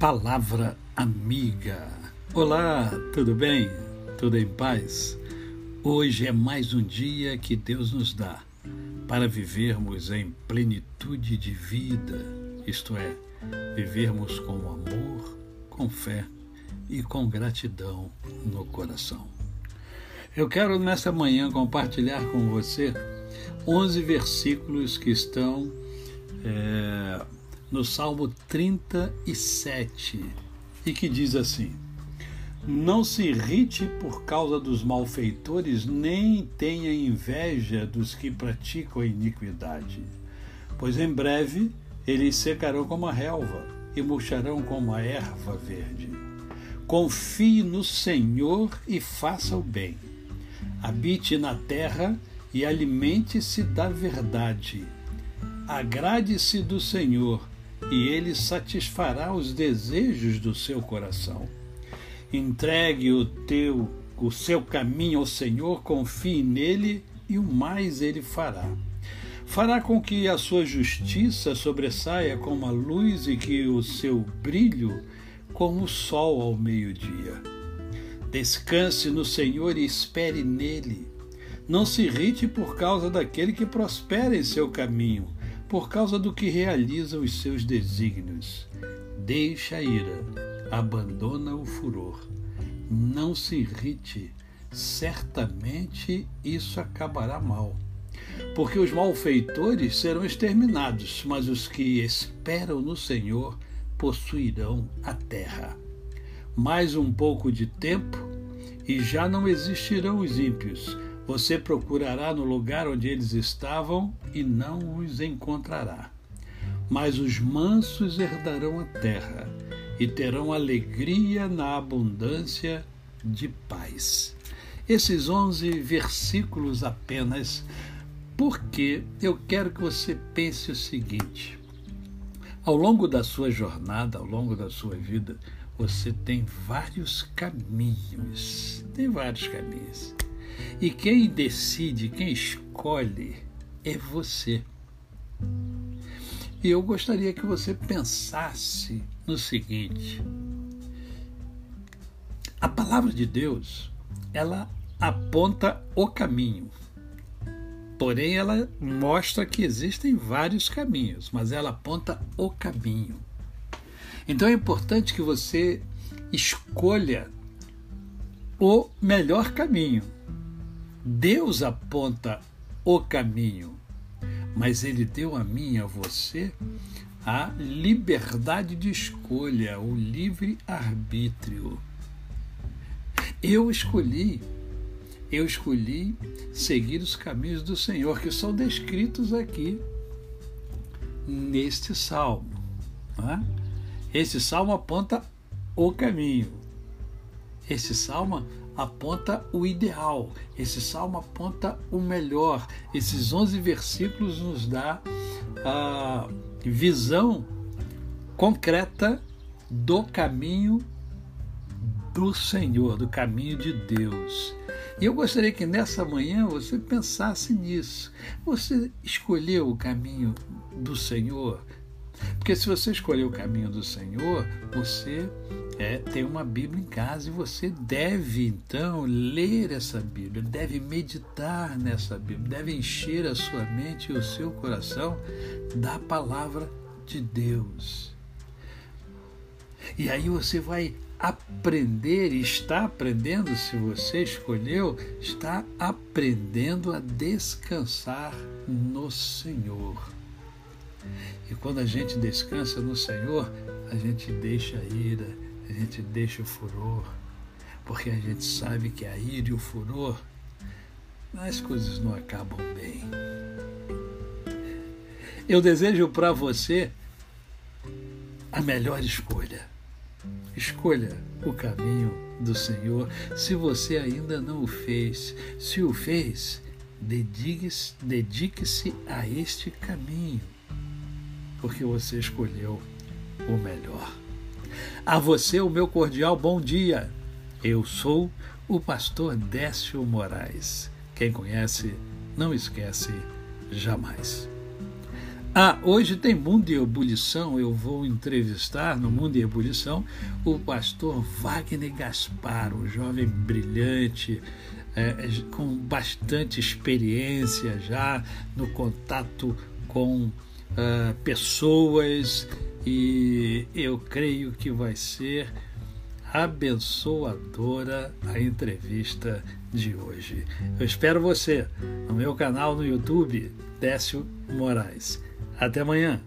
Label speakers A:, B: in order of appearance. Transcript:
A: Palavra Amiga. Olá, tudo bem? Tudo em paz? Hoje é mais um dia que Deus nos dá para vivermos em plenitude de vida, isto é, vivermos com amor, com fé e com gratidão no coração. Eu quero nessa manhã compartilhar com você 11 versículos que estão é, no Salmo 37 e que diz assim: Não se irrite por causa dos malfeitores, nem tenha inveja dos que praticam a iniquidade, pois em breve eles secarão como a relva e murcharão como a erva verde. Confie no Senhor e faça o bem. Habite na terra e alimente-se da verdade. Agrade-se do Senhor e ele satisfará os desejos do seu coração. Entregue o teu o seu caminho ao Senhor, confie nele e o mais ele fará. Fará com que a sua justiça sobressaia como a luz e que o seu brilho como o sol ao meio-dia. Descanse no Senhor e espere nele. Não se irrite por causa daquele que prospera em seu caminho por causa do que realiza os seus desígnios. Deixa a ira, abandona o furor. Não se irrite, certamente isso acabará mal. Porque os malfeitores serão exterminados, mas os que esperam no Senhor possuirão a terra. Mais um pouco de tempo e já não existirão os ímpios você procurará no lugar onde eles estavam e não os encontrará. Mas os mansos herdarão a terra e terão alegria na abundância de paz. Esses onze versículos apenas, porque eu quero que você pense o seguinte: ao longo da sua jornada, ao longo da sua vida, você tem vários caminhos. Tem vários caminhos. E quem decide, quem escolhe é você. E eu gostaria que você pensasse no seguinte: a palavra de Deus, ela aponta o caminho. Porém, ela mostra que existem vários caminhos, mas ela aponta o caminho. Então é importante que você escolha o melhor caminho Deus aponta o caminho, mas Ele deu a mim e a você a liberdade de escolha, o livre arbítrio. Eu escolhi, eu escolhi seguir os caminhos do Senhor que são descritos aqui neste salmo. É? Esse salmo aponta o caminho. Esse salmo aponta o ideal, esse salmo aponta o melhor. Esses 11 versículos nos dá a visão concreta do caminho do Senhor, do caminho de Deus. E eu gostaria que nessa manhã você pensasse nisso. Você escolheu o caminho do Senhor? Porque se você escolher o caminho do Senhor, você é, tem uma Bíblia em casa e você deve então ler essa Bíblia, deve meditar nessa Bíblia, deve encher a sua mente e o seu coração da palavra de Deus. E aí você vai aprender, está aprendendo, se você escolheu, está aprendendo a descansar no Senhor. E quando a gente descansa no Senhor, a gente deixa a ira, a gente deixa o furor, porque a gente sabe que a ira e o furor, as coisas não acabam bem. Eu desejo para você a melhor escolha. Escolha o caminho do Senhor. Se você ainda não o fez, se o fez, dedique-se dedique a este caminho porque você escolheu o melhor. A você, o meu cordial bom dia. Eu sou o pastor Décio Moraes. Quem conhece, não esquece jamais. Ah, hoje tem Mundo em Ebulição. Eu vou entrevistar no Mundo em Ebulição o pastor Wagner Gaspar, um jovem brilhante, é, com bastante experiência já no contato com uh, pessoas e eu creio que vai ser abençoadora a entrevista de hoje. Eu espero você no meu canal no YouTube, Décio Moraes. Até amanhã.